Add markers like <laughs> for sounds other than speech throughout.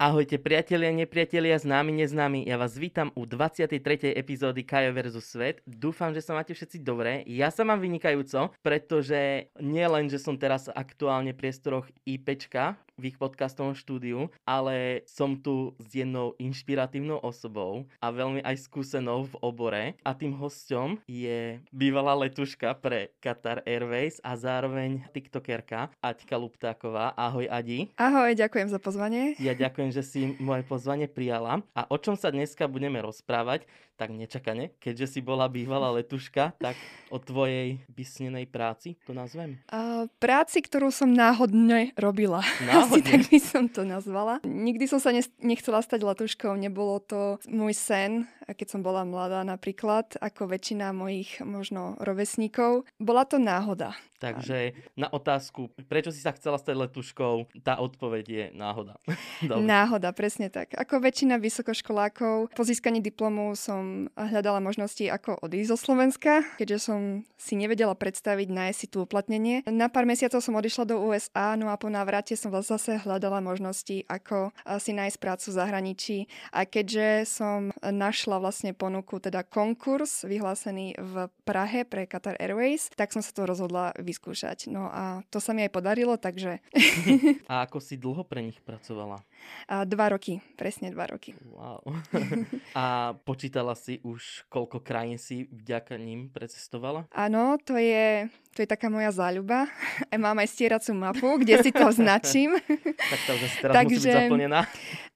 Ahojte priatelia, nepriatelia, známi, neznámi. Ja vás vítam u 23. epizódy Kajo vs. Svet. Dúfam, že sa máte všetci dobré. Ja sa mám vynikajúco, pretože nie len, že som teraz aktuálne v priestoroch IPčka, v ich podcastovom štúdiu, ale som tu s jednou inšpiratívnou osobou a veľmi aj skúsenou v obore. A tým hosťom je bývalá letuška pre Qatar Airways a zároveň tiktokerka Aťka Luptáková. Ahoj Adi. Ahoj, ďakujem za pozvanie. Ja ďakujem, že si moje pozvanie prijala. A o čom sa dneska budeme rozprávať, tak nečakane, keďže si bola bývalá letuška, tak o tvojej vysnenej práci to nazvem. Uh, práci, ktorú som náhodne robila. Náhodne? Asi tak by som to nazvala. Nikdy som sa nechcela stať letuškou, nebolo to môj sen, keď som bola mladá napríklad, ako väčšina mojich možno rovesníkov. Bola to náhoda. Takže na otázku, prečo si sa chcela stať letuškou, tá odpoveď je náhoda. <laughs> náhoda, presne tak. Ako väčšina vysokoškolákov, po získaní diplomu som hľadala možnosti, ako odísť zo Slovenska, keďže som si nevedela predstaviť nájsť si tú uplatnenie. Na pár mesiacov som odišla do USA, no a po návrate som zase hľadala možnosti, ako si nájsť prácu v zahraničí. A keďže som našla vlastne ponuku, teda konkurs vyhlásený v Prahe pre Qatar Airways, tak som sa to rozhodla vyskúšať. No a to sa mi aj podarilo, takže... <laughs> a ako si dlho pre nich pracovala? A dva roky, presne dva roky. Wow. <laughs> a počítala si už, koľko krajín si vďaka ním precestovala? Áno, to je, to je taká moja záľuba. <laughs> Mám aj stieracú mapu, kde si to označím. tak to už teraz takže, musí byť zaplnená.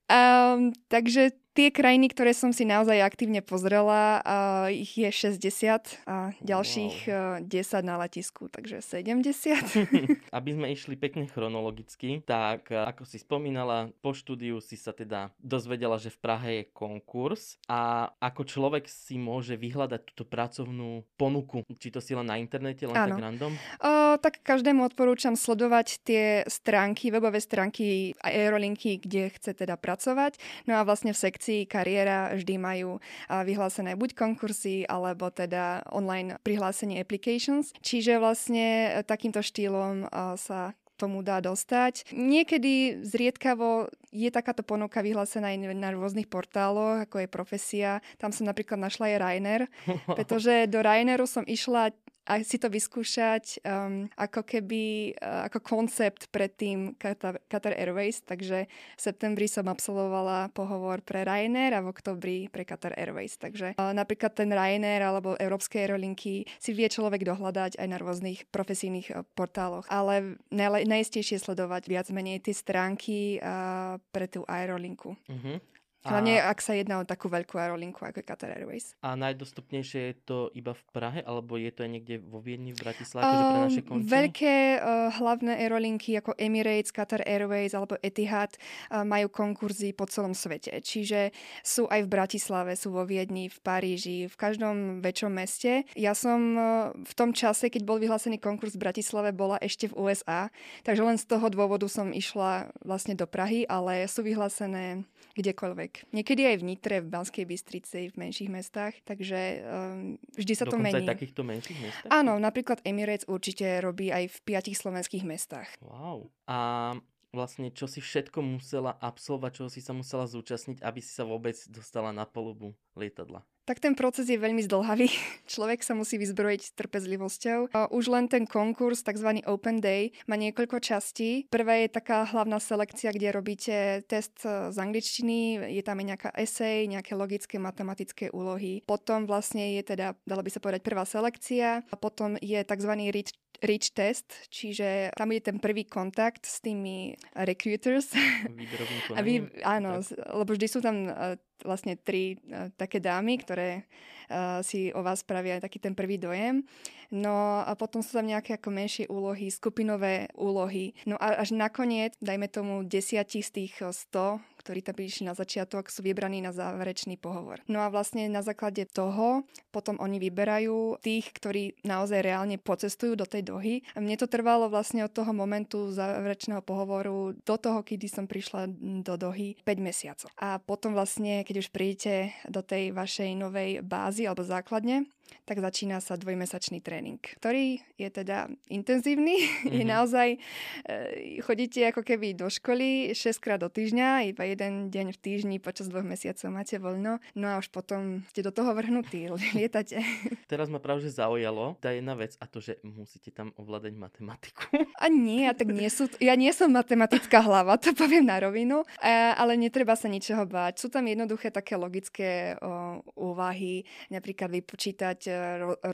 Um, takže tie krajiny, ktoré som si naozaj aktívne pozrela, uh, ich je 60 a ďalších wow. uh, 10 na letisku, takže 70. <laughs> Aby sme išli pekne chronologicky, tak uh, ako si spomínala, po štúdiu si sa teda dozvedela, že v Prahe je konkurs a ako človek si môže vyhľadať túto pracovnú ponuku. Či to si len na internete, len Áno. tak random? Uh, tak každému odporúčam sledovať tie stránky, webové stránky a aerolinky, kde chce teda pracovať. No a vlastne v sekcii kariéra vždy majú vyhlásené buď konkursy, alebo teda online prihlásenie applications. Čiže vlastne e, takýmto štýlom sa tomu dá dostať. Niekedy zriedkavo je takáto ponuka vyhlásená aj na rôznych portáloch, ako je profesia. Tam som napríklad našla aj Rainer, <laughs> pretože do Raineru som išla a si to vyskúšať um, ako keby uh, ako koncept pre tým Qatar, Qatar Airways, takže v septembri som absolvovala pohovor pre Ryanair a v oktobri pre Qatar Airways. Takže uh, napríklad ten Ryanair alebo európske aerolinky si vie človek dohľadať aj na rôznych profesijných uh, portáloch, ale naj, najistejšie sledovať viac menej tie stránky uh, pre tú aerolinku. Uh-huh. Hlavne a... ak sa jedná o takú veľkú aerolinku ako Qatar Airways. A najdostupnejšie je to iba v Prahe, alebo je to aj niekde vo Viedni, v Bratislave, um, pre naše končiny? Veľké uh, hlavné aerolinky ako Emirates, Qatar Airways alebo Etihad uh, majú konkurzy po celom svete. Čiže sú aj v Bratislave, sú vo Viedni, v Paríži, v každom väčšom meste. Ja som uh, v tom čase, keď bol vyhlásený konkurs v Bratislave, bola ešte v USA, takže len z toho dôvodu som išla vlastne do Prahy, ale sú vyhlásené kdekoľvek. Niekedy aj v Nitre, v Banskej Bystrici, v menších mestách, takže um, vždy sa Dokonca to mení. aj takýchto menších mestách? Áno, napríklad Emirates určite robí aj v piatich slovenských mestách. Wow. A vlastne čo si všetko musela absolvovať, čo si sa musela zúčastniť, aby si sa vôbec dostala na polubu lietadla? Tak ten proces je veľmi zdlhavý. <laughs> Človek sa musí vyzbrojiť trpezlivosťou. Už len ten konkurs, tzv. Open Day, má niekoľko častí. Prvá je taká hlavná selekcia, kde robíte test e, z angličtiny, je tam aj nejaká esej, nejaké logické matematické úlohy. Potom vlastne je teda, dala by sa povedať, prvá selekcia. A potom je tzv. read reach test, čiže tam je ten prvý kontakt s tými recruiters. <laughs> A vy, áno, tak. lebo vždy sú tam e, vlastne tri uh, také dámy, ktoré uh, si o vás spravia taký ten prvý dojem. No a potom sú tam nejaké ako menšie úlohy, skupinové úlohy. No a až nakoniec, dajme tomu desiatí z tých 100, ktorí tam prišli na začiatok, sú vybraní na záverečný pohovor. No a vlastne na základe toho potom oni vyberajú tých, ktorí naozaj reálne pocestujú do tej dohy. A mne to trvalo vlastne od toho momentu záverečného pohovoru do toho, kedy som prišla do dohy 5 mesiacov. A potom vlastne, keď už prídete do tej vašej novej bázy alebo základne, tak začína sa dvojmesačný tréning, ktorý je teda intenzívny. Mm-hmm. <laughs> Je naozaj, e, chodíte ako keby do školy 6 krát do týždňa, iba jeden deň v týždni počas dvoch mesiacov máte voľno, no a už potom ste do toho vrhnutí, <laughs> lietate. Teraz ma práve zaujalo tá jedna vec a to, že musíte tam ovládať matematiku. <laughs> A nie, ja tak nie sú, ja nie som matematická hlava, to poviem na rovinu, ale netreba sa ničoho báť. Sú tam jednoduché také logické o, úvahy, napríklad vypočítať hľadať e,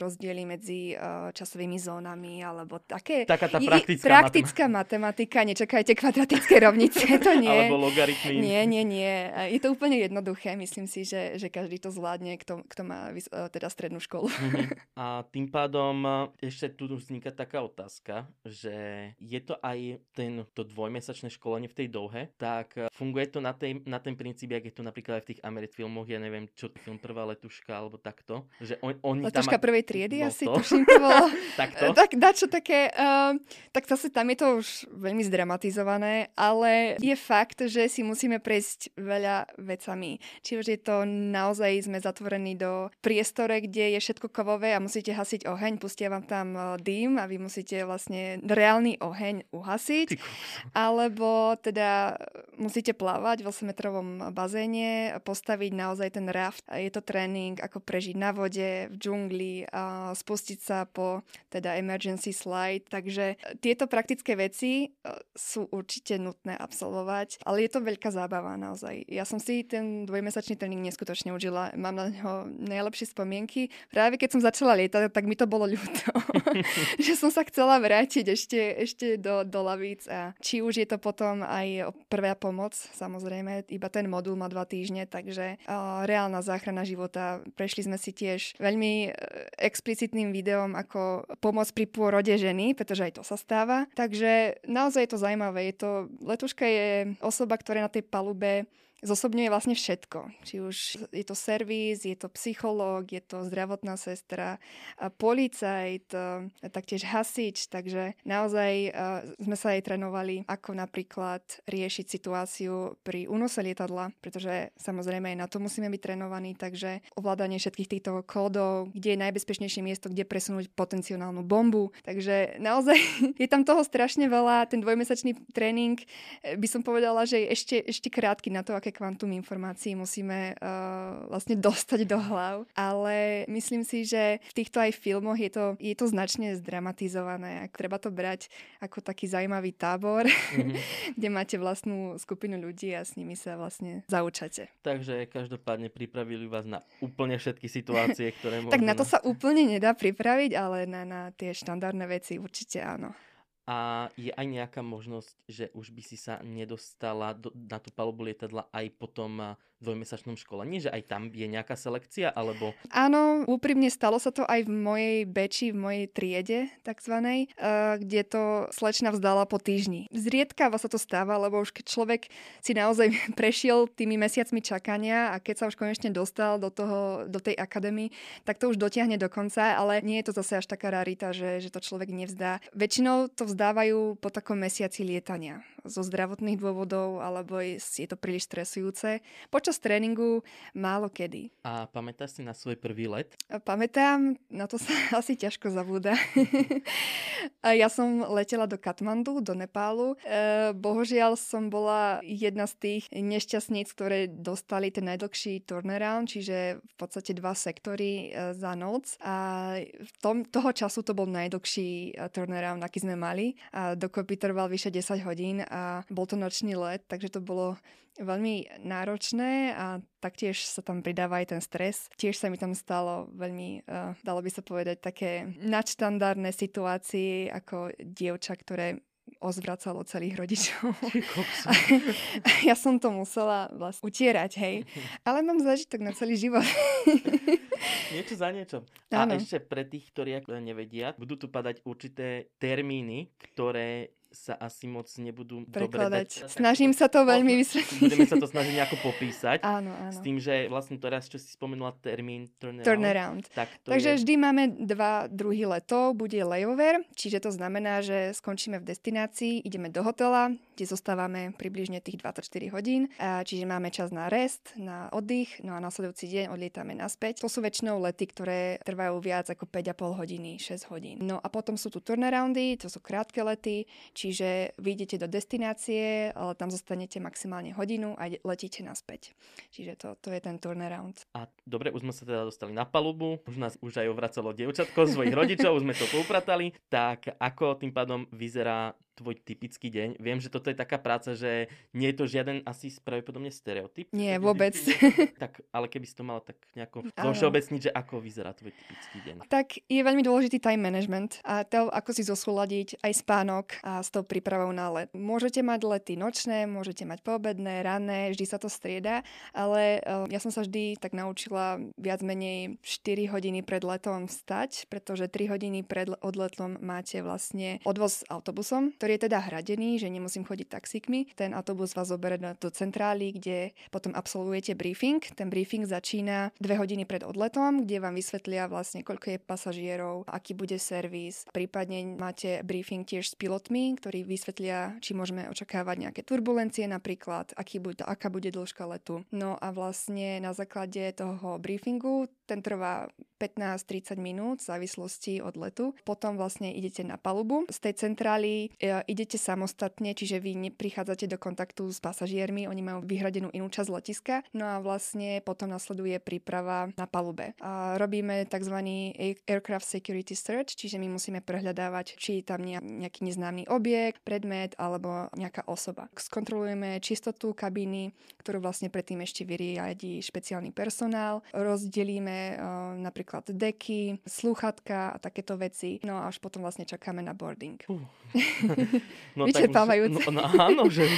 rozdiely medzi e, časovými zónami alebo také... Taká tá praktická, praktická matematika. Nečakajte kvadratické rovnice, to <laughs> nie. alebo logaritmy. Nie, nie, nie. Je to úplne jednoduché. Myslím si, že, že každý to zvládne, kto, kto má e, teda strednú školu. Mm-hmm. <laughs> A tým pádom ešte tu vzniká taká otázka, že je to aj ten, to dvojmesačné školenie v tej dohe, tak funguje to na, tej, na ten princíp, jak je to napríklad aj v tých amerických filmoch, ja neviem, čo film Prvá letuška alebo takto, že on, oni Letuška tam... prvej triedy no asi, to. tuším to bolo. Takto? <laughs> tak dačo také, uh, tak zase tam je to už veľmi zdramatizované, ale je fakt, že si musíme prejsť veľa vecami. Či už je to naozaj sme zatvorení do priestore, kde je všetko kovové a musíte hasiť oheň, pustia vám tam uh, dým a vy musíte vlastne reálny oheň uhasiť. Alebo teda musíte plávať v 8-metrovom bazéne, postaviť naozaj ten raft. Je to tréning, ako prežiť na vode, v džungli, a spustiť sa po teda emergency slide. Takže tieto praktické veci e, sú určite nutné absolvovať, ale je to veľká zábava naozaj. Ja som si ten dvojmesačný tréning neskutočne užila. Mám na neho najlepšie spomienky. Práve keď som začala lietať, tak mi to bolo ľúto. <laughs> <laughs> že som sa chcela vrátiť ešte, ešte do, do lavíc a či už je to potom aj prvá pomoc, samozrejme, iba ten modul má dva týždne, takže uh, reálna záchrana života. Prešli sme si tiež veľmi E, explicitným videom ako pomoc pri pôrode ženy, pretože aj to sa stáva. Takže naozaj je to zaujímavé. Je to, letuška je osoba, ktorá na tej palube zosobňuje vlastne všetko. Či už je to servis, je to psychológ, je to zdravotná sestra, policajt, taktiež hasič, takže naozaj sme sa aj trénovali, ako napríklad riešiť situáciu pri únose lietadla, pretože samozrejme aj na to musíme byť trénovaní, takže ovládanie všetkých týchto kódov, kde je najbezpečnejšie miesto, kde presunúť potenciálnu bombu. Takže naozaj <laughs> je tam toho strašne veľa. Ten dvojmesačný tréning eh, by som povedala, že je ešte, ešte krátky na to, aké kvantum informácií musíme uh, vlastne dostať do hlav. Ale myslím si, že v týchto aj filmoch je to, je to značne zdramatizované. Treba to brať ako taký zaujímavý tábor, mm-hmm. <laughs> kde máte vlastnú skupinu ľudí a s nimi sa vlastne zaučate. Takže každopádne pripravili vás na úplne všetky situácie, ktoré môžu... <laughs> tak na to sa úplne nedá pripraviť, ale na, na tie štandardné veci určite áno. A je aj nejaká možnosť, že už by si sa nedostala do, na tú palubu lietadla aj potom dvojmesačnom školení, že aj tam je nejaká selekcia, alebo... Áno, úprimne stalo sa to aj v mojej beči, v mojej triede, takzvanej, kde to slečna vzdala po týždni. Zriedkavo sa to stáva, lebo už keď človek si naozaj <laughs> prešiel tými mesiacmi čakania a keď sa už konečne dostal do, toho, do tej akadémie, tak to už dotiahne do konca, ale nie je to zase až taká rarita, že, že to človek nevzdá. Väčšinou to vzdávajú po takom mesiaci lietania zo zdravotných dôvodov, alebo je, je to príliš stresujúce. Počas tréningu málo kedy. A pamätáš si na svoj prvý let? Pamätám, na to sa <laughs> asi ťažko zabúda. <laughs> ja som letela do Katmandu, do Nepálu. E, bohužiaľ som bola jedna z tých nešťastníc, ktoré dostali ten najdlhší turnaround, čiže v podstate dva sektory e, za noc. A v tom, toho času to bol najdlhší e, turnaround, aký sme mali. A dokopy trval vyše 10 hodín a bol to nočný let, takže to bolo veľmi náročné a taktiež sa tam pridáva aj ten stres. Tiež sa mi tam stalo veľmi, uh, dalo by sa povedať, také nadštandardné situácie ako dievča, ktoré ozvracalo celých rodičov. <laughs> ja som to musela vlastne utierať, hej. Ale mám zažitok na celý život. <laughs> Niečo za niečo. A ano. ešte pre tých, ktorí nevedia, budú tu padať určité termíny, ktoré sa asi moc nebudú prekladať. Dobre Snažím sa to veľmi vysvetliť. Budeme sa to snažiť nejako popísať. <laughs> Áno, áno. S tým, že vlastne teraz, čo si spomenula termín turnaround. turnaround. Tak to Takže je... vždy máme dva druhy letov. Bude layover, čiže to znamená, že skončíme v destinácii, ideme do hotela, kde zostávame približne tých 24 hodín. Čiže máme čas na rest, na oddych, no a následujúci deň odlietame naspäť. To sú väčšinou lety, ktoré trvajú viac ako 5,5 hodiny, 6 hodín. No a potom sú tu turnaroundy, to sú krátke lety, Čiže vyjdete do destinácie, ale tam zostanete maximálne hodinu a letíte naspäť. Čiže to, to je ten turnaround. A dobre, už sme sa teda dostali na palubu, už nás už aj ovracalo dievčatko svojich rodičov, už sme to poupratali. Tak ako tým pádom vyzerá tvoj typický deň? Viem, že toto je taká práca, že nie je to žiaden asi pravdepodobne stereotyp. Nie, vôbec. <laughs> tak, ale keby si to mala tak nejako všeobecniť, že ako vyzerá tvoj typický deň? Tak je veľmi dôležitý time management a to, ako si zosúľadiť aj spánok a s tou prípravou na let. Môžete mať lety nočné, môžete mať poobedné, ranné, vždy sa to strieda, ale uh, ja som sa vždy tak naučila viac menej 4 hodiny pred letom vstať, pretože 3 hodiny pred odletom máte vlastne odvoz autobusom, ktorý je teda hradený, že nemusím chodiť taxikmi. Ten autobus vás zoberie do centrály, kde potom absolvujete briefing. Ten briefing začína dve hodiny pred odletom, kde vám vysvetlia vlastne, koľko je pasažierov, aký bude servis. Prípadne máte briefing tiež s pilotmi, ktorí vysvetlia, či môžeme očakávať nejaké turbulencie napríklad, aký bude, aká bude dĺžka letu. No a vlastne na základe toho briefingu, ten trvá 15-30 minút v závislosti od letu. Potom vlastne idete na palubu. Z tej centrály e, idete samostatne, čiže vy neprichádzate do kontaktu s pasažiermi, oni majú vyhradenú inú časť letiska. No a vlastne potom nasleduje príprava na palube. A robíme tzv. aircraft security search, čiže my musíme prehľadávať, či tam nejaký neznámy objekt, predmet alebo nejaká osoba. Skontrolujeme čistotu kabíny, ktorú vlastne predtým ešte vyriadí špeciálny personál. Rozdelíme napríklad deky, sluchatka a takéto veci. No a až potom vlastne čakáme na boarding. Uh. <laughs> no, Vyčerpávajúce. No, no, áno, že,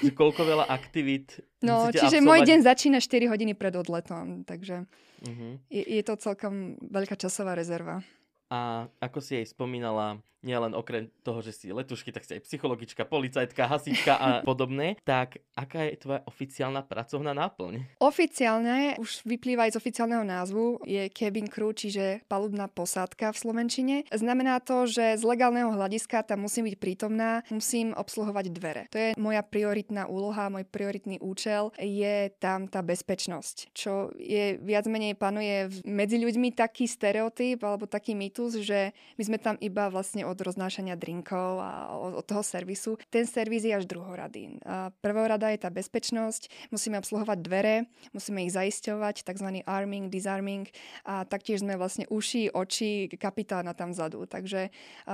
že koľko veľa aktivít No, čiže absolvovať... môj deň začína 4 hodiny pred odletom, takže uh-huh. je, je to celkom veľká časová rezerva. A ako si jej spomínala, nielen okrem toho, že si letušky, tak si aj psychologička, policajtka, hasička a <laughs> podobné. Tak aká je tvoja oficiálna pracovná náplň? Oficiálne, už vyplýva aj z oficiálneho názvu, je cabin crew, čiže palubná posádka v Slovenčine. Znamená to, že z legálneho hľadiska tam musím byť prítomná, musím obsluhovať dvere. To je moja prioritná úloha, môj prioritný účel je tam tá bezpečnosť, čo je viac menej panuje medzi ľuďmi taký stereotyp alebo taký mýtus, že my sme tam iba vlastne od roznášania drinkov a od, toho servisu. Ten servis je až druhorady. Prvorada je tá bezpečnosť, musíme obsluhovať dvere, musíme ich zaisťovať, tzv. arming, disarming a taktiež sme vlastne uši, oči kapitána tam vzadu. Takže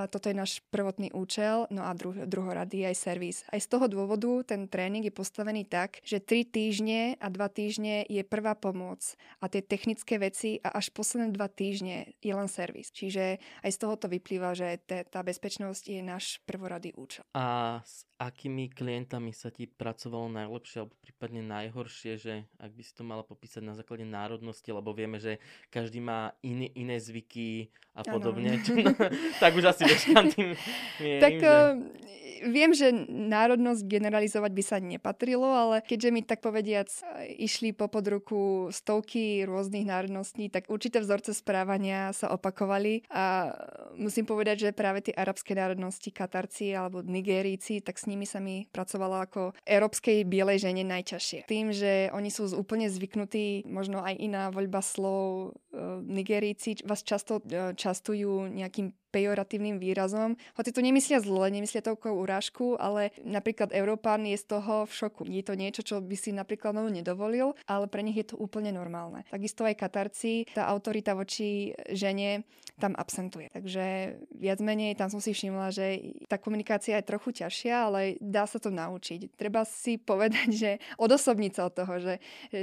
toto je náš prvotný účel. No a druh, druhorady je aj servis. Aj z toho dôvodu ten tréning je postavený tak, že 3 týždne a 2 týždne je prvá pomoc a tie technické veci a až posledné 2 týždne je len servis. Čiže aj z toho to vyplýva, že tá bezpečnosť je náš prvoradý účel. A s akými klientami sa ti pracovalo najlepšie alebo prípadne najhoršie, že ak by si to mala popísať na základe národnosti, lebo vieme, že každý má iné, iné zvyky a podobne. No, <laughs> tak už asi vieš, kam tým mierim, Tak že... Eh, viem, že národnosť generalizovať by sa nepatrilo, ale keďže mi tak povediac išli po podruku stovky rôznych národností, tak určité vzorce správania sa opakovali a musím povedať, že práve tie arabské národnosti, Katarci alebo Nigéríci, tak s nimi sa mi pracovalo ako európskej bielej žene najťažšie. Tým, že oni sú úplne zvyknutí, možno aj iná voľba slov, e, vás často e, častujú nejakým pejoratívnym výrazom. Hoci to nemyslia zle, nemyslia toľko urážku, ale napríklad Európán je z toho v šoku. Je to niečo, čo by si napríklad no nedovolil, ale pre nich je to úplne normálne. Takisto aj Katarci, tá autorita voči žene tam absentuje. Takže viac menej tam som si všimla, že tá komunikácia je trochu ťažšia, ale dá sa to naučiť. Treba si povedať, že odosobniť sa od toho, že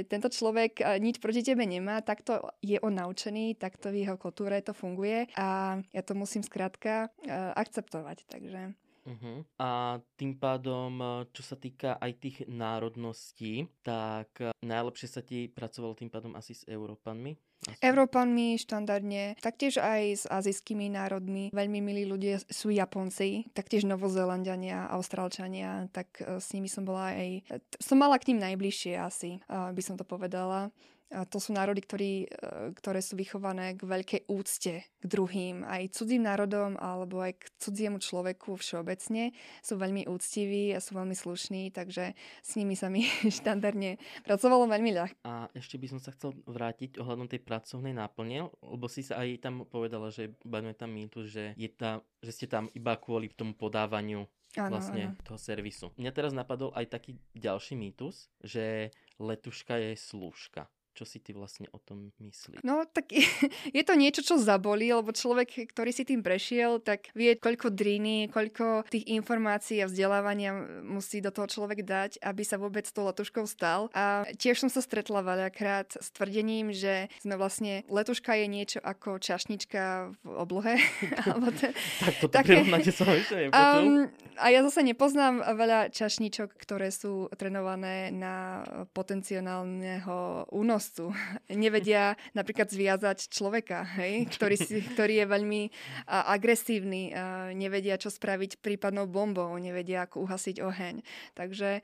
tento človek nič proti tebe nemá, takto je on naučený, takto v jeho kultúre to funguje a ja to musím skrátka uh, akceptovať. Takže Uh-huh. A tým pádom, čo sa týka aj tých národností, tak najlepšie sa ti pracovalo tým pádom asi s Európanmi? Asi. Európanmi štandardne, taktiež aj s azijskými národmi. Veľmi milí ľudia sú Japonci, taktiež Novozelandiania, Austrálčania, tak s nimi som bola aj... Som mala k ním najbližšie asi, by som to povedala. A to sú národy, ktorý, e, ktoré sú vychované k veľkej úcte k druhým, aj cudzím národom alebo aj k cudziemu človeku všeobecne. Sú veľmi úctiví a sú veľmi slušní, takže s nimi sa mi <laughs> štandardne pracovalo veľmi ľahko. A ešte by som sa chcel vrátiť ohľadom tej pracovnej náplne, lebo si sa aj tam povedala, že baňuje tam mýtus, že, je tá, že ste tam iba kvôli tomu podávaniu ano, vlastne ano. toho servisu. Mňa teraz napadol aj taký ďalší mýtus, že letuška je slúžka. Čo si ty vlastne o tom myslíš? No, tak <laughs> je to niečo, čo zabolí, lebo človek, ktorý si tým prešiel, tak vie, koľko dríny, koľko tých informácií a vzdelávania musí do toho človek dať, aby sa vôbec tou letuškou stal. A tiež som sa stretla veľakrát s tvrdením, že sme vlastne, letuška je niečo ako čašnička v oblohe. <laughs> Alebo te, tak toto také, som ešte nepočul. Um, a ja zase nepoznám veľa čašničok, ktoré sú trénované na potenciálneho únosu prostu. <laughs> Nevedia napríklad zviazať človeka, hej, ktorý, si, ktorý je veľmi a, agresívny, a, nevedia, čo spraviť prípadnou bombou, nevedia, ako uhasiť oheň. Takže e,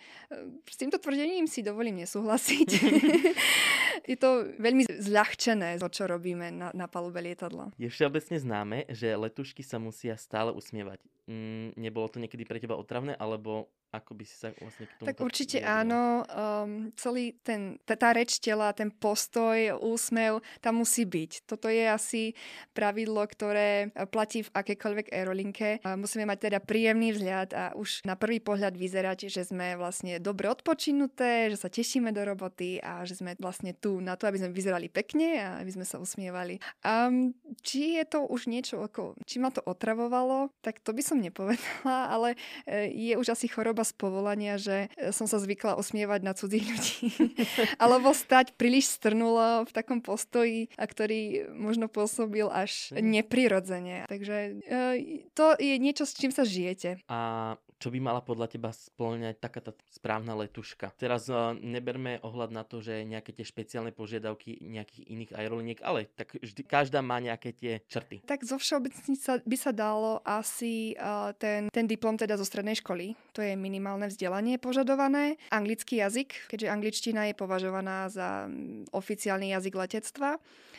s týmto tvrdením si dovolím nesúhlasiť. <laughs> je to veľmi zľahčené, to, čo robíme na, na palube lietadla. Je všeobecne známe, že letušky sa musia stále usmievať. Mm, nebolo to niekedy pre teba otravné, alebo ako by si sa vlastne k tomu... Tak určite vyjadrila? áno. Um, celý ten, tá, tá reč tela, ten postoj, úsmev, tam musí byť. Toto je asi pravidlo, ktoré platí v akékoľvek aerolinke. Uh, musíme mať teda príjemný vzhľad a už na prvý pohľad vyzerať, že sme vlastne dobre odpočinuté, že sa tešíme do roboty a že sme vlastne tu na to, aby sme vyzerali pekne a aby sme sa usmievali. Um, či je to už niečo ako... Či ma to otravovalo, tak to by som nepovedala, ale uh, je už asi choroba z povolania, že e, som sa zvykla osmievať na cudzích ľudí. <laughs> Alebo stať príliš strnulo v takom postoji, a ktorý možno pôsobil až mhm. neprirodzene. Takže e, to je niečo, s čím sa žijete. A čo by mala podľa teba splňať taká tá správna letuška. Teraz uh, neberme ohľad na to, že nejaké tie špeciálne požiadavky nejakých iných aeroliniek, ale tak vždy, každá má nejaké tie črty. Tak zo všeobecní by sa dalo asi uh, ten, ten diplom teda zo strednej školy, to je minimálne vzdelanie požadované. Anglický jazyk, keďže angličtina je považovaná za mm, oficiálny jazyk letectva.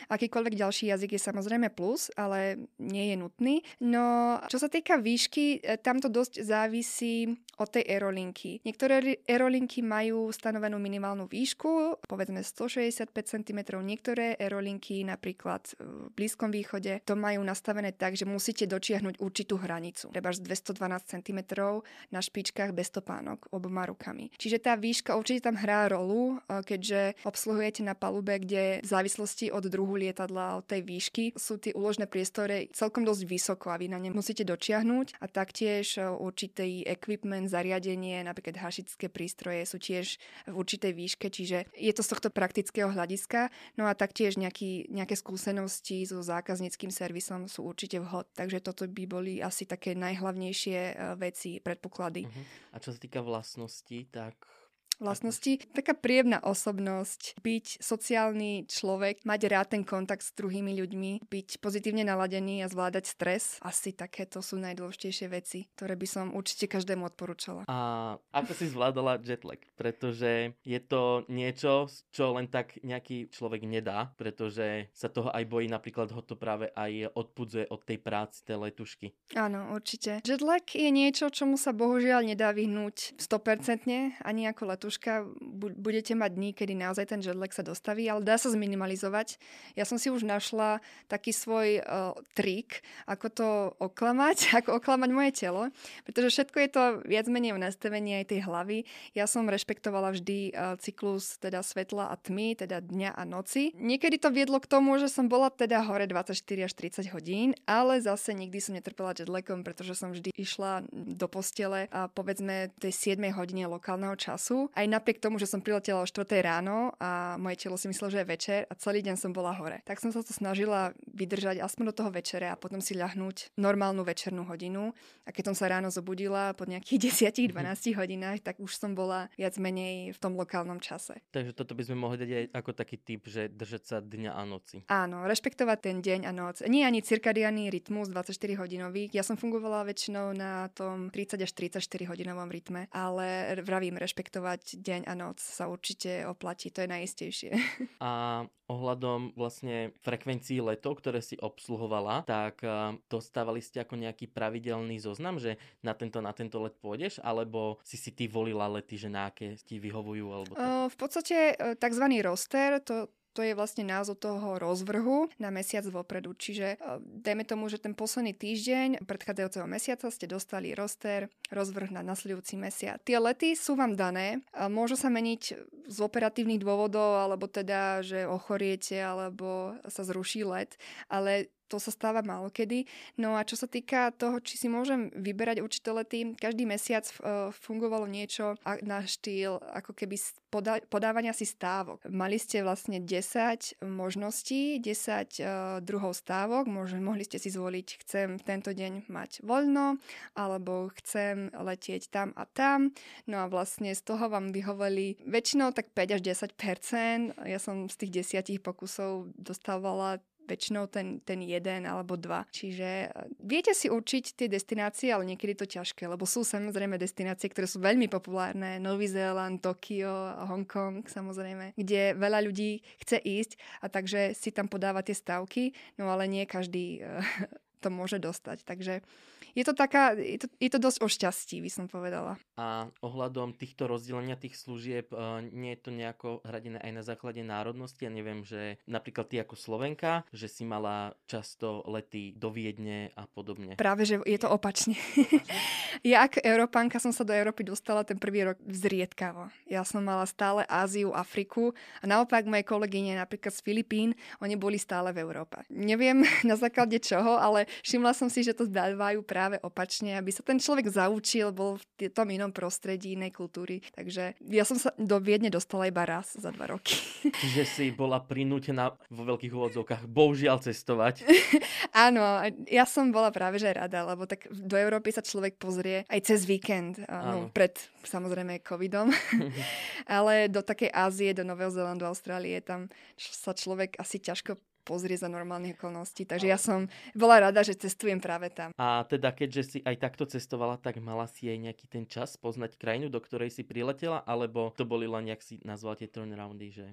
Akýkoľvek ďalší jazyk je samozrejme plus, ale nie je nutný. No, čo sa týka výšky, e, tam to dosť závisí od tej aerolinky. Niektoré aerolinky majú stanovenú minimálnu výšku, povedzme 165 cm, niektoré aerolinky napríklad v Blízkom východe to majú nastavené tak, že musíte dočiahnuť určitú hranicu. Treba 212 cm na špičkách bez topánok oboma rukami. Čiže tá výška určite tam hrá rolu, e, keďže obsluhujete na palube, kde v závislosti od druhu lietadla, od tej výšky sú tie úložné priestory celkom dosť vysoko a vy na ne musíte dočiahnuť a taktiež e, určitý equipment zariadenie, napríklad hašické prístroje sú tiež v určitej výške, čiže je to z tohto praktického hľadiska. No a taktiež nejaký, nejaké skúsenosti so zákazníckým servisom sú určite vhod. Takže toto by boli asi také najhlavnejšie e, veci, predpoklady. Uh-huh. A čo sa týka vlastnosti, tak vlastnosti. Taká príjemná osobnosť, byť sociálny človek, mať rád ten kontakt s druhými ľuďmi, byť pozitívne naladený a zvládať stres. Asi takéto sú najdôležitejšie veci, ktoré by som určite každému odporúčala. A ako si zvládala jetlag? Pretože je to niečo, čo len tak nejaký človek nedá, pretože sa toho aj bojí, napríklad ho to práve aj odpudzuje od tej práci, tej letušky. Áno, určite. Jetlag je niečo, čomu sa bohužiaľ nedá vyhnúť 100% ani ako letuška letuška budete mať dní, kedy naozaj ten jetlag sa dostaví, ale dá sa zminimalizovať. Ja som si už našla taký svoj uh, trik, ako to oklamať, <laughs> ako oklamať moje telo, pretože všetko je to viac menej v nastavení aj tej hlavy. Ja som rešpektovala vždy uh, cyklus teda svetla a tmy, teda dňa a noci. Niekedy to viedlo k tomu, že som bola teda hore 24 až 30 hodín, ale zase nikdy som netrpela jetlagom, pretože som vždy išla do postele a povedzme tej 7 hodine lokálneho času aj napriek tomu, že som priletela o 4 ráno a moje telo si myslelo, že je večer a celý deň som bola hore. Tak som sa to snažila vydržať aspoň do toho večera a potom si ľahnúť normálnu večernú hodinu. A keď som sa ráno zobudila po nejakých <laughs> 10-12 mhm. hodinách, tak už som bola viac menej v tom lokálnom čase. Takže toto by sme mohli dať aj ako taký typ, že držať sa dňa a noci. Áno, rešpektovať ten deň a noc. Nie ani cirkadiánny rytmus 24 hodinový. Ja som fungovala väčšinou na tom 30 až 34 hodinovom rytme, ale vravím, rešpektovať deň a noc sa určite oplatí, to je najistejšie. <laughs> A ohľadom vlastne frekvencií letov, ktoré si obsluhovala, tak dostávali ste ako nejaký pravidelný zoznam, že na tento, na tento let pôjdeš, alebo si si ty volila lety, že na aké ti vyhovujú? Alebo uh, v podstate e, tzv. roster, to, to je vlastne názov toho rozvrhu na mesiac vopredu. Čiže e, dajme tomu, že ten posledný týždeň predchádzajúceho mesiaca ste dostali roster, rozvrh na nasledujúci mesiac. Tie lety sú vám dané, môžu sa meniť z operatívnych dôvodov, alebo teda, že ochoriete, alebo sa zruší let, ale to sa stáva málo kedy. No a čo sa týka toho, či si môžem vyberať určité lety, každý mesiac uh, fungovalo niečo na štýl ako keby podávania si stávok. Mali ste vlastne 10 možností, 10 uh, e, druhov stávok, Môže, mohli ste si zvoliť, chcem tento deň mať voľno, alebo chcem letieť tam a tam. No a vlastne z toho vám vyhovali väčšinou tak 5 až 10% Ja som z tých desiatich pokusov dostávala väčšinou ten, ten jeden alebo dva. Čiže e, viete si určiť tie destinácie, ale niekedy to ťažké, lebo sú samozrejme destinácie, ktoré sú veľmi populárne. Nový Zéland, Tokio, Hongkong samozrejme, kde veľa ľudí chce ísť a takže si tam podáva tie stavky, no ale nie každý e, to môže dostať. Takže je to taká, je to, je to dosť o šťastí, by som povedala. A ohľadom týchto rozdelenia tých služieb, uh, nie je to nejako hradené aj na základe národnosti? Ja neviem, že napríklad ty ako Slovenka, že si mala často lety do Viedne a podobne. Práve, že je to opačne. <laughs> ja ako Európanka som sa do Európy dostala ten prvý rok zriedkavo. Ja som mala stále Áziu, Afriku a naopak moje kolegyne napríklad z Filipín, oni boli stále v Európe. Neviem <laughs> na základe čoho, ale všimla som si, že to zdávajú práve práve opačne, aby sa ten človek zaučil, bol v tom inom prostredí, inej kultúry. Takže ja som sa do Viedne dostala iba raz za dva roky. <laughs> Že si bola prinútená vo veľkých úvodzovkách bohužiaľ cestovať. <laughs> Áno, ja som bola práve že rada, lebo tak do Európy sa človek pozrie aj cez víkend, no, pred samozrejme covidom, <laughs> ale do takej Ázie, do Nového Zélandu, Austrálie, tam sa človek asi ťažko pozrieť za normálnych okolností. Takže ja som bola rada, že cestujem práve tam. A teda keďže si aj takto cestovala, tak mala si aj nejaký ten čas poznať krajinu, do ktorej si priletela, alebo to boli len, jak si nazval tie turnaroundy, že...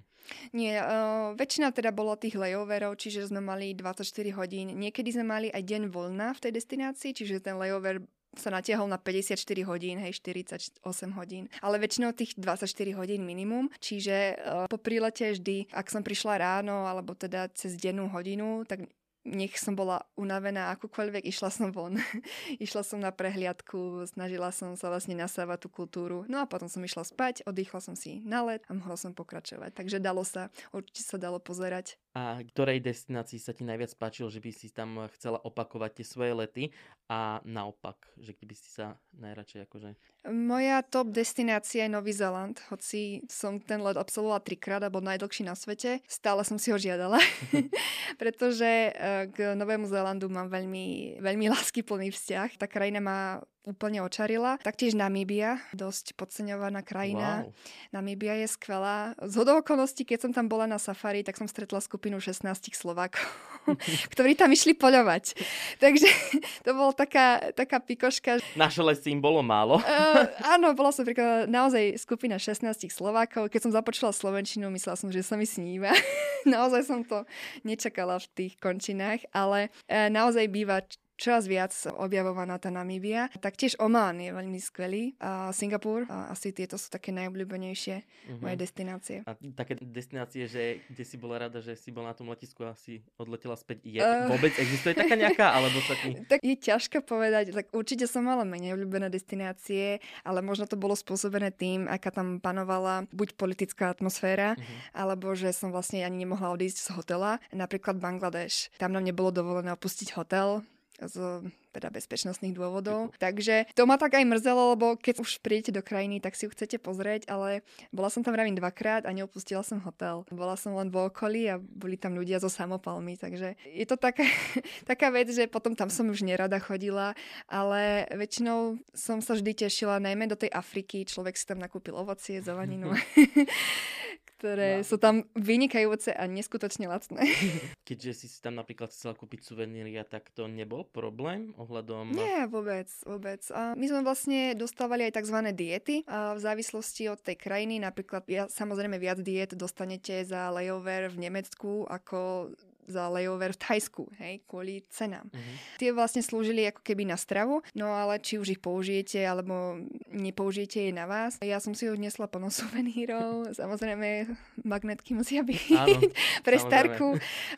Nie, uh, väčšina teda bolo tých layoverov, čiže sme mali 24 hodín. Niekedy sme mali aj deň voľna v tej destinácii, čiže ten layover sa natiahol na 54 hodín, hej, 48 hodín, ale väčšinou tých 24 hodín minimum, čiže uh, po prílete vždy, ak som prišla ráno, alebo teda cez dennú hodinu, tak nech som bola unavená akokoľvek, išla som von. <laughs> išla som na prehliadku, snažila som sa vlastne nasávať tú kultúru. No a potom som išla spať, oddychla som si na let a mohla som pokračovať. Takže dalo sa, určite sa dalo pozerať. A ktorej destinácii sa ti najviac páčilo, že by si tam chcela opakovať tie svoje lety a naopak, že keby si sa najradšej akože... Moja top destinácia je Nový Zeland, hoci som ten let absolvovala trikrát a bol najdlhší na svete. Stále som si ho žiadala, <laughs> <laughs> pretože eh, k Novému Zelandu mám veľmi, veľmi <laughs> láskyplný vzťah. Tá krajina má úplne očarila. Taktiež Namíbia, dosť podceňovaná krajina. Wow. Namíbia je skvelá. Z hodou okolností, keď som tam bola na safari, tak som stretla skupinu 16 Slovákov, <laughs> ktorí tam išli poľovať. Takže <laughs> to bola taká, taká pikoška. Naše lesy im bolo málo. uh, áno, bola som príklad, naozaj skupina 16 Slovákov. Keď som započula Slovenčinu, myslela som, že sa mi sníva. <laughs> naozaj som to nečakala v tých končinách, ale uh, naozaj býva čoraz viac objavovaná tá Namíbia. Taktiež Oman je veľmi skvelý. A Singapur, a asi tieto sú také najobľúbenejšie uh-huh. moje destinácie. A také destinácie, že kde si bola rada, že si bola na tom letisku a si odletela späť, je, uh... vôbec existuje taká nejaká? Alebo sa ty... <laughs> Tak je ťažko povedať. Tak určite som mala menej obľúbené destinácie, ale možno to bolo spôsobené tým, aká tam panovala buď politická atmosféra, uh-huh. alebo že som vlastne ani nemohla odísť z hotela. Napríklad Bangladeš. Tam nám nebolo dovolené opustiť hotel z teda bezpečnostných dôvodov. Takže to ma tak aj mrzelo, lebo keď už prídete do krajiny, tak si ju chcete pozrieť, ale bola som tam vravím dvakrát a neopustila som hotel. Bola som len v okolí a boli tam ľudia so samopalmi, takže je to taká, <laughs> taká vec, že potom tam som už nerada chodila, ale väčšinou som sa vždy tešila, najmä do tej Afriky, človek si tam nakúpil ovocie, zeleninu. <laughs> ktoré no. sú tam vynikajúce a neskutočne lacné. <laughs> Keďže si tam napríklad chcela kúpiť suveníria, tak to nebol problém ohľadom... Nie, vôbec, vôbec. A my sme vlastne dostávali aj tzv. diety a v závislosti od tej krajiny. Napríklad ja, samozrejme viac diet dostanete za layover v Nemecku ako za layover v Thajsku, hej, kvôli cenám. Uh-huh. Tie vlastne slúžili ako keby na stravu, no ale či už ich použijete alebo nepoužijete je na vás. Ja som si už nesla plno <laughs> suvenírov, samozrejme magnetky musia byť Áno, <laughs> pre samozrejme. starku.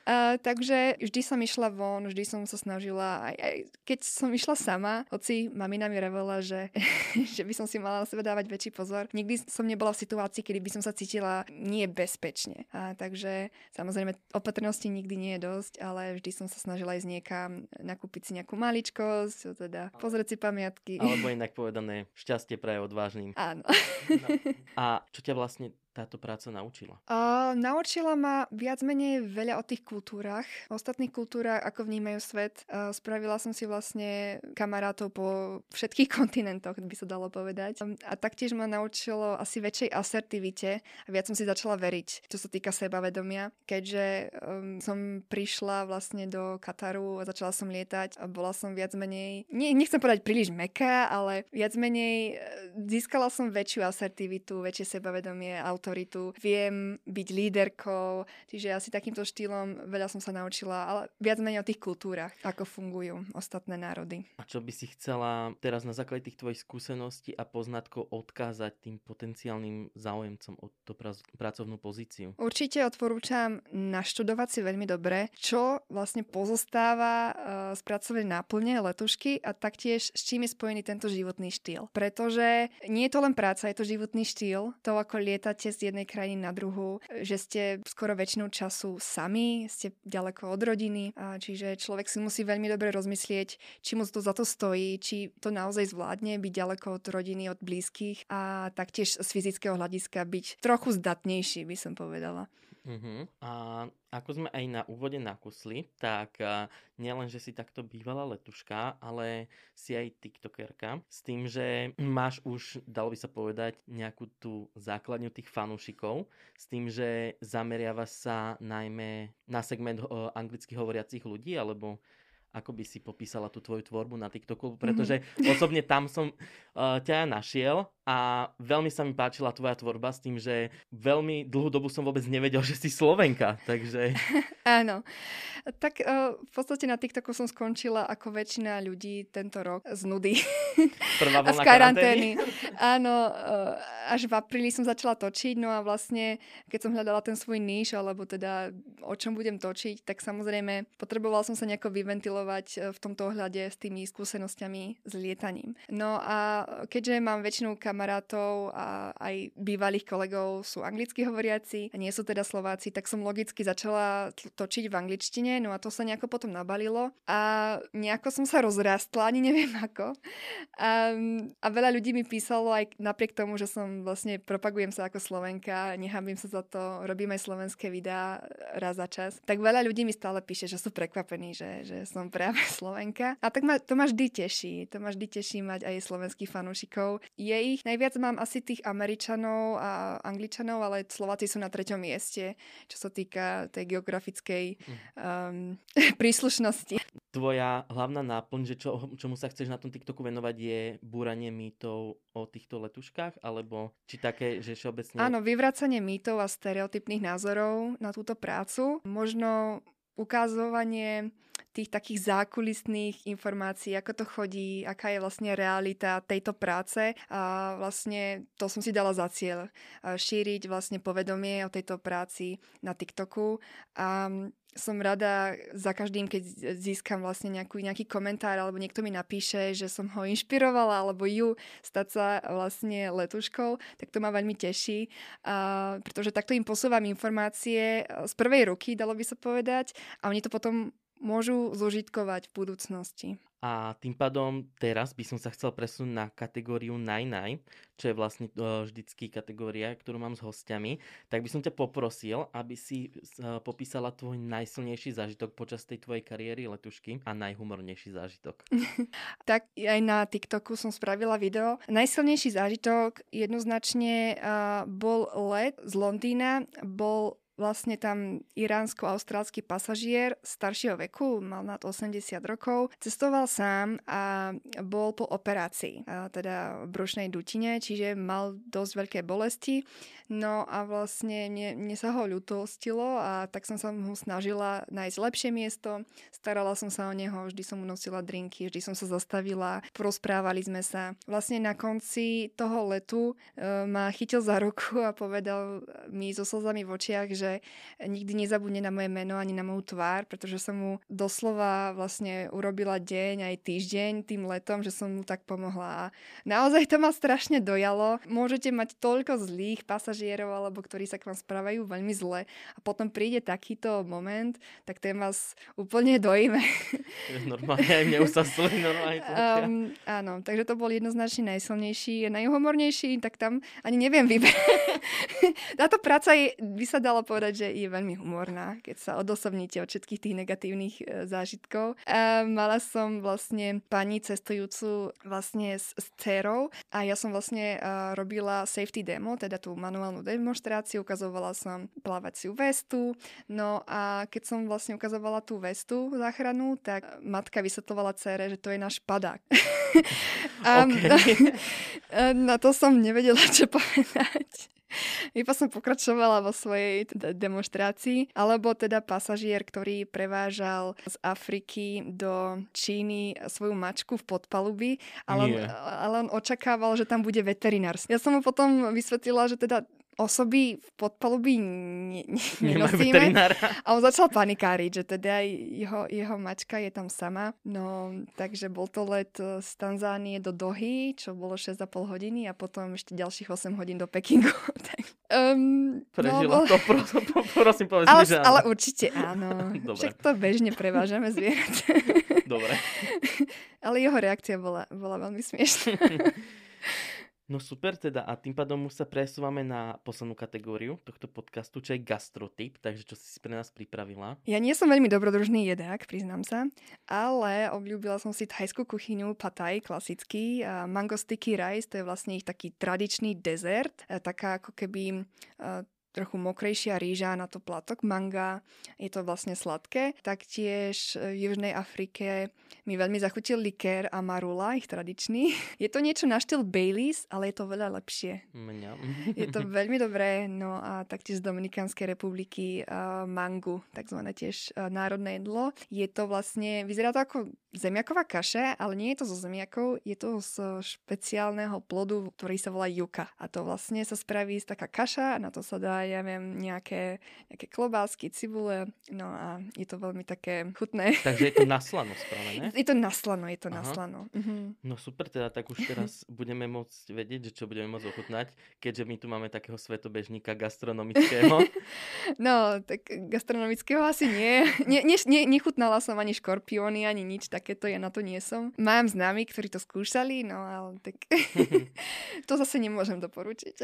Uh, takže vždy som išla von, vždy som sa snažila, aj, aj keď som išla sama, hoci mamina mi revela, že, <laughs> že by som si mala na sebe dávať väčší pozor. Nikdy som nebola v situácii, kedy by som sa cítila nie bezpečne. A takže samozrejme opatrnosti nikdy nie je dosť, ale vždy som sa snažila ísť niekam, nakúpiť si nejakú maličkosť, teda pozrieť si pamiatky. Alebo inak povedané, šťastie pre odvážnym. Áno. No. A čo ťa vlastne táto práca naučila? Uh, naučila ma viac menej veľa o tých kultúrach, o ostatných kultúrach, ako vnímajú svet. Uh, spravila som si vlastne kamarátov po všetkých <laughs> kontinentoch, by sa dalo povedať. A taktiež ma naučilo asi väčšej asertivite a viac som si začala veriť, čo sa týka sebavedomia, keďže um, som prišla vlastne do Kataru a začala som lietať a bola som viac menej, nie, nechcem povedať príliš meká, ale viac menej získala som väčšiu asertivitu, väčšie sebavedomie a autoritu, viem byť líderkou, čiže asi takýmto štýlom veľa som sa naučila, ale viac menej o tých kultúrach, ako fungujú ostatné národy. A čo by si chcela teraz na základe tých tvojich skúseností a poznatkov odkázať tým potenciálnym záujemcom o tú pracovnú pozíciu? Určite odporúčam naštudovať si veľmi dobre, čo vlastne pozostáva uh, z pracovnej náplne letušky a taktiež s čím je spojený tento životný štýl. Pretože nie je to len práca, je to životný štýl. To, ako lietate z jednej krajiny na druhú, že ste skoro väčšinu času sami, ste ďaleko od rodiny, a čiže človek si musí veľmi dobre rozmyslieť, či mu to za to stojí, či to naozaj zvládne byť ďaleko od rodiny, od blízkych a taktiež z fyzického hľadiska byť trochu zdatnejší, by som povedala. Uh-huh. A ako sme aj na úvode nakusli, tak nielen, že si takto bývala letuška, ale si aj tiktokerka. S tým, že máš už, dalo by sa povedať, nejakú tú základňu tých fanúšikov. S tým, že zameriava sa najmä na segment anglicky hovoriacich ľudí, alebo ako by si popísala tú tvoju tvorbu na TikToku, pretože mm-hmm. osobne tam som uh, ťa našiel a veľmi sa mi páčila tvoja tvorba s tým, že veľmi dlhú dobu som vôbec nevedel, že si Slovenka, takže... <laughs> Áno. Tak uh, v podstate na TikToku som skončila ako väčšina ľudí tento rok z nudy. Prvá <laughs> a z karantény. <laughs> Áno, uh, až v apríli som začala točiť, no a vlastne, keď som hľadala ten svoj níž, alebo teda o čom budem točiť, tak samozrejme potrebovala som sa nejako vyventilovať v tomto ohľade s tými skúsenosťami s lietaním. No a keďže mám väčšinu kamarátov a aj bývalých kolegov sú anglicky hovoriaci a nie sú teda Slováci, tak som logicky začala točiť v angličtine, no a to sa nejako potom nabalilo a nejako som sa rozrastla, ani neviem ako. A, a veľa ľudí mi písalo aj napriek tomu, že som vlastne propagujem sa ako Slovenka, nehambím sa za to, robím aj slovenské videá raz za čas, tak veľa ľudí mi stále píše, že sú prekvapení, že, že som práve <laughs> Slovenka. A tak ma, to ma vždy teší, to ma vždy teší mať aj slovenských fanúšikov. Je ich Najviac mám asi tých Američanov a Angličanov, ale Slováci sú na treťom mieste, čo sa týka tej geografickej um, <laughs> príslušnosti. Tvoja hlavná náplň, že čo, čomu sa chceš na tom TikToku venovať, je búranie mýtov o týchto letuškách? Alebo či také, že všeobecne... Áno, vyvracanie mýtov a stereotypných názorov na túto prácu. Možno ukazovanie tých takých zákulisných informácií, ako to chodí, aká je vlastne realita tejto práce. A vlastne to som si dala za cieľ šíriť vlastne povedomie o tejto práci na TikToku. A som rada za každým, keď získam vlastne nejakú, nejaký komentár alebo niekto mi napíše, že som ho inšpirovala alebo ju stať sa vlastne letuškou, tak to ma veľmi teší, a, pretože takto im posúvam informácie z prvej ruky, dalo by sa povedať, a oni to potom môžu zužitkovať v budúcnosti. A tým pádom teraz by som sa chcel presunúť na kategóriu Naj Naj, čo je vlastne uh, vždycky kategória, ktorú mám s hostiami. Tak by som ťa poprosil, aby si uh, popísala tvoj najsilnejší zážitok počas tej tvojej kariéry letušky a najhumornejší zážitok. <laughs> tak aj na TikToku som spravila video. Najsilnejší zážitok jednoznačne uh, bol let z Londýna, bol vlastne tam iránsko-austrálsky pasažier staršieho veku, mal nad 80 rokov, cestoval sám a bol po operácii, teda v brušnej dutine, čiže mal dosť veľké bolesti. No a vlastne mne, mne sa ho ľutostilo a tak som sa mu snažila nájsť lepšie miesto, starala som sa o neho, vždy som mu nosila drinky, vždy som sa zastavila, porozprávali sme sa. Vlastne na konci toho letu e, ma chytil za ruku a povedal mi so slzami v očiach, že nikdy nezabudne na moje meno ani na moju tvár, pretože som mu doslova vlastne urobila deň aj týždeň tým letom, že som mu tak pomohla. A naozaj to ma strašne dojalo. Môžete mať toľko zlých pasažierov, alebo ktorí sa k vám správajú veľmi zle a potom príde takýto moment, tak ten vás úplne dojme. Normálne aj mne už sa normálne <laughs> um, Áno, takže to bol jednoznačne najsilnejší. Najhumornejší, tak tam ani neviem vybrať. <laughs> Táto práca je, by sa dalo povedať, že je veľmi humorná, keď sa odosobníte od všetkých tých negatívnych e, zážitkov. A mala som vlastne pani cestujúcu vlastne s, s dcerou a ja som vlastne uh, robila safety demo, teda tú manuálnu demonstráciu, ukazovala som plávaciu vestu, no a keď som vlastne ukazovala tú vestu záchranu, tak matka vysvetlovala cere, že to je náš padák. <laughs> a, okay. <laughs> na to som nevedela, čo povedať. <laughs> Iba som pokračovala vo svojej teda demonstrácii. Alebo teda pasažier, ktorý prevážal z Afriky do Číny svoju mačku v podpalubi, ale, on, ale on očakával, že tam bude veterinár. Ja som mu potom vysvetlila, že teda osoby v podpalubí ne, ne, nenosíme. A on začal panikáriť, že teda jeho, jeho mačka je tam sama. No, takže bol to let z Tanzánie do Dohy, čo bolo 6,5 hodiny a potom ešte ďalších 8 hodín do Pekingu. <laughs> um, Prežila no, to, prosím, prosím povedz ale, mi, že áno. Ale určite áno. <laughs> Dobre. Však to bežne prevážame zvierat. Dobre. <laughs> ale jeho reakcia bola, bola veľmi smiešná. No super teda a tým pádom už sa presúvame na poslednú kategóriu tohto podcastu, čo je gastrotyp, takže čo si si pre nás pripravila? Ja nie som veľmi dobrodružný jedák, priznám sa, ale obľúbila som si thajskú kuchyňu pataj, klasický, a mango sticky rice, to je vlastne ich taký tradičný dezert, taká ako keby trochu mokrejšia rýža na to platok manga, je to vlastne sladké. Taktiež v Južnej Afrike mi veľmi zachutil likér a marula, ich tradičný. <laughs> Je to niečo na štýl Baileys, ale je to veľa lepšie. Mňa. <laughs> Je to veľmi dobré. No a taktiež z Dominikánskej republiky uh, mangu, takzvané tiež uh, národné jedlo. Je to vlastne, vyzerá to ako zemiaková kaša, ale nie je to zo zemiakov, je to z špeciálneho plodu, ktorý sa volá juka. A to vlastne sa spraví z taká kaša na to sa dá ja viem, nejaké, nejaké klobásky, cibule, no a je to veľmi také chutné. <laughs> Takže je to naslano spravené? <laughs> Je to naslano, je to Aha. naslano. Mhm. No super, teda tak už teraz <laughs> budeme môcť vedieť, že čo budeme môcť ochutnať, keďže my tu máme takého svetobežníka gastronomického. no, tak gastronomického asi nie. nie, nie, nie nechutnala som ani škorpióny, ani nič takéto, ja na to nie som. Mám známy, ktorí to skúšali, no ale tak to zase nemôžem doporučiť.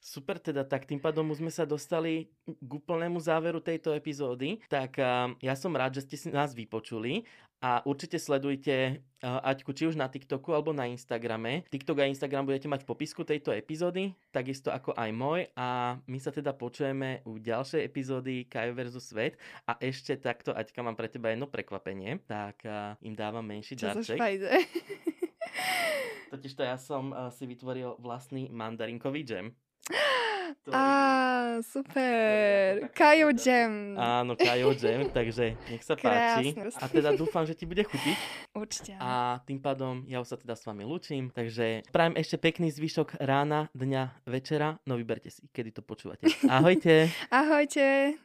Super teda, tak tým pádom už sme sa dostali k úplnému záveru tejto epizódy. Tak ja som rád, že ste si nás vypočuli a určite sledujte Aťku či už na TikToku alebo na Instagrame. TikTok a Instagram budete mať v popisku tejto epizódy, takisto ako aj môj a my sa teda počujeme u ďalšej epizódy Kajo versus Svet a ešte takto Aťka mám pre teba jedno prekvapenie, tak im dávam menší Čo darček. Totiž to ja som si vytvoril vlastný mandarinkový džem. <laughs> Á, super. Kajo Jam. Áno, Kajo Jam, takže nech sa <laughs> páči. A teda dúfam, že ti bude chutiť. Určite. A tým pádom ja už sa teda s vami lúčim, takže prajem ešte pekný zvyšok rána, dňa, večera, no vyberte si, kedy to počúvate. <laughs> Ahojte. Ahojte.